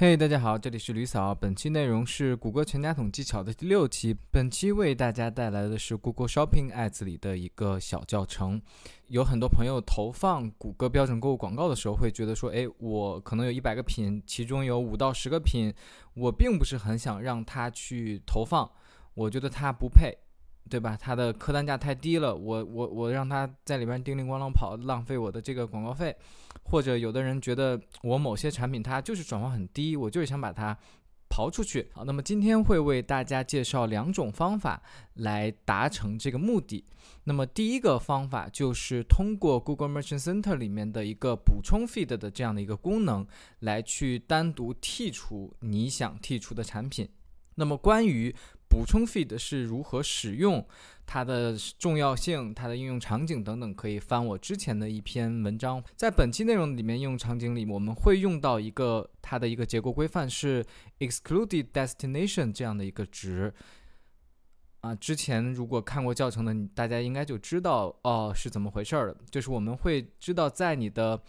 嘿，大家好，这里是吕嫂。本期内容是谷歌全家桶技巧的第六期。本期为大家带来的是 Google Shopping Ads 里的一个小教程。有很多朋友投放谷歌标准购物广告的时候，会觉得说，哎，我可能有一百个品，其中有五到十个品，我并不是很想让他去投放，我觉得他不配。对吧？它的客单价太低了，我我我让他在里边叮铃咣啷跑，浪费我的这个广告费。或者有的人觉得我某些产品它就是转化很低，我就是想把它刨出去。好，那么今天会为大家介绍两种方法来达成这个目的。那么第一个方法就是通过 Google Merchant Center 里面的一个补充 feed 的这样的一个功能，来去单独剔除你想剔除的产品。那么关于补充 feed 是如何使用，它的重要性、它的应用场景等等，可以翻我之前的一篇文章。在本期内容里面，应用场景里，我们会用到一个它的一个结构规范是 excluded destination 这样的一个值。啊，之前如果看过教程的，大家应该就知道哦是怎么回事了。就是我们会知道，在你的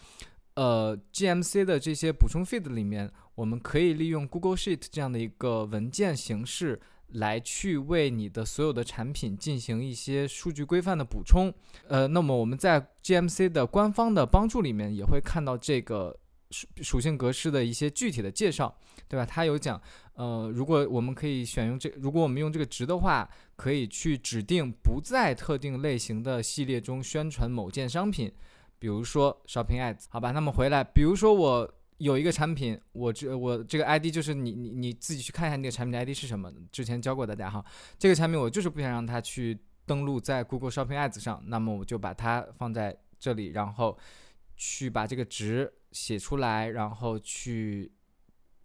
呃 GMC 的这些补充 feed 里面，我们可以利用 Google Sheet 这样的一个文件形式。来去为你的所有的产品进行一些数据规范的补充，呃，那么我们在 GMC 的官方的帮助里面也会看到这个属属性格式的一些具体的介绍，对吧？它有讲，呃，如果我们可以选用这，如果我们用这个值的话，可以去指定不在特定类型的系列中宣传某件商品，比如说 Shopping Ads，好吧？那么回来，比如说我。有一个产品，我这我这个 ID 就是你你你自己去看一下那个产品的 ID 是什么，之前教过大家哈。这个产品我就是不想让它去登录在 Google Shopping Ads 上，那么我就把它放在这里，然后去把这个值写出来，然后去。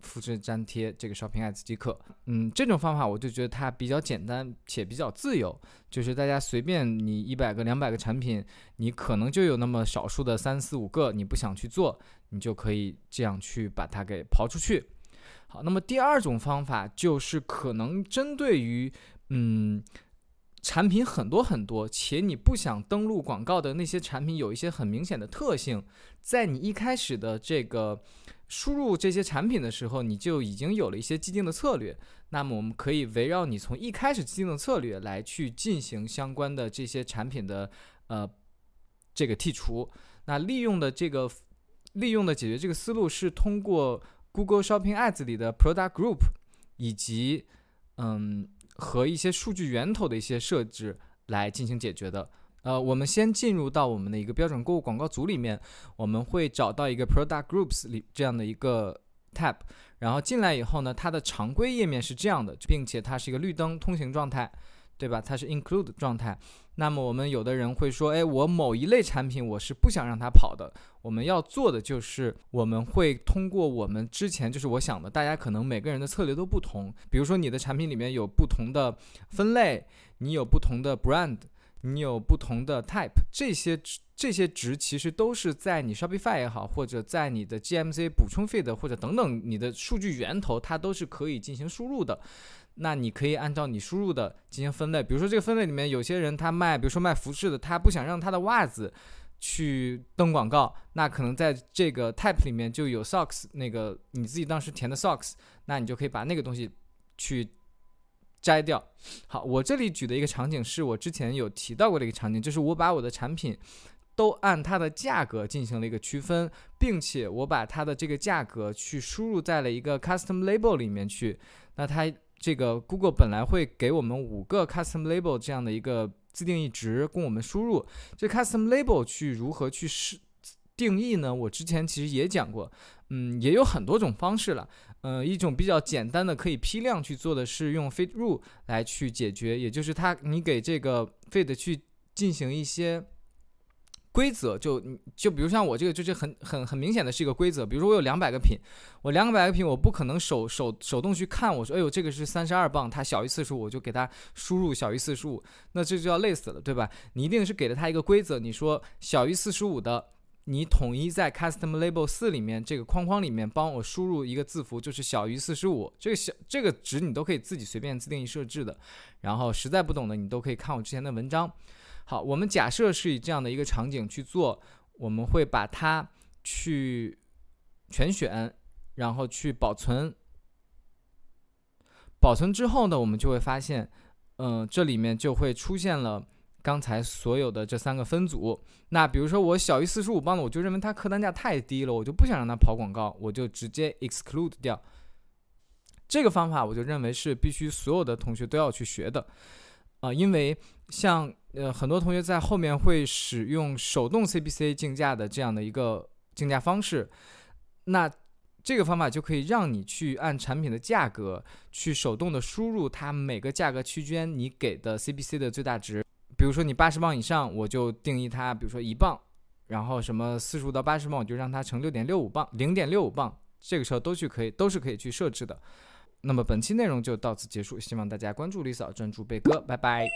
复制粘贴这个 Shopping Ads 即可。嗯，这种方法我就觉得它比较简单且比较自由，就是大家随便你一百个、两百个产品，你可能就有那么少数的三四五个你不想去做，你就可以这样去把它给刨出去。好，那么第二种方法就是可能针对于嗯产品很多很多，且你不想登录广告的那些产品，有一些很明显的特性，在你一开始的这个。输入这些产品的时候，你就已经有了一些既定的策略。那么，我们可以围绕你从一开始既定的策略来去进行相关的这些产品的呃这个剔除。那利用的这个利用的解决这个思路是通过 Google Shopping Ads 里的 Product Group 以及嗯和一些数据源头的一些设置来进行解决的。呃，我们先进入到我们的一个标准购物广告组里面，我们会找到一个 Product Groups 里这样的一个 tab，然后进来以后呢，它的常规页面是这样的，并且它是一个绿灯通行状态，对吧？它是 Include 状态。那么我们有的人会说，哎，我某一类产品我是不想让它跑的。我们要做的就是，我们会通过我们之前就是我想的，大家可能每个人的策略都不同，比如说你的产品里面有不同的分类，你有不同的 brand。你有不同的 type，这些这些值其实都是在你 Shopify 也好，或者在你的 GMC 补充 feed 或者等等你的数据源头，它都是可以进行输入的。那你可以按照你输入的进行分类，比如说这个分类里面有些人他卖，比如说卖服饰的，他不想让他的袜子去登广告，那可能在这个 type 里面就有 socks 那个你自己当时填的 socks，那你就可以把那个东西去。摘掉。好，我这里举的一个场景是我之前有提到过的一个场景，就是我把我的产品都按它的价格进行了一个区分，并且我把它的这个价格去输入在了一个 custom label 里面去。那它这个 Google 本来会给我们五个 custom label 这样的一个自定义值供我们输入。这 custom label 去如何去是定义呢？我之前其实也讲过，嗯，也有很多种方式了。呃，一种比较简单的可以批量去做的是用 feed rule 来去解决，也就是它你给这个 feed 去进行一些规则，就就比如像我这个就是很很很明显的是一个规则，比如说我有两百个品，我两百个品我不可能手手手动去看，我说哎呦这个是三十二磅，它小于四十五，我就给它输入小于四十五，那这就要累死了，对吧？你一定是给了它一个规则，你说小于四十五的。你统一在 Custom Label 四里面这个框框里面帮我输入一个字符，就是小于四十五，这个小这个值你都可以自己随便自定义设置的。然后实在不懂的，你都可以看我之前的文章。好，我们假设是以这样的一个场景去做，我们会把它去全选，然后去保存。保存之后呢，我们就会发现，嗯，这里面就会出现了刚才所有的这三个分组。那比如说我小于四十五磅的，我就认为它客单价太低了，我就不想让它跑广告，我就直接 exclude 掉。这个方法我就认为是必须所有的同学都要去学的，啊，因为像呃很多同学在后面会使用手动 CPC 竞价的这样的一个竞价方式，那。这个方法就可以让你去按产品的价格去手动的输入它每个价格区间你给的 CPC 的最大值。比如说你八十磅以上，我就定义它，比如说一磅；然后什么四十五到八十磅，我就让它乘六点六五磅，零点六五磅。这个时候都去可以，都是可以去设置的。那么本期内容就到此结束，希望大家关注李嫂，专注贝哥，拜拜。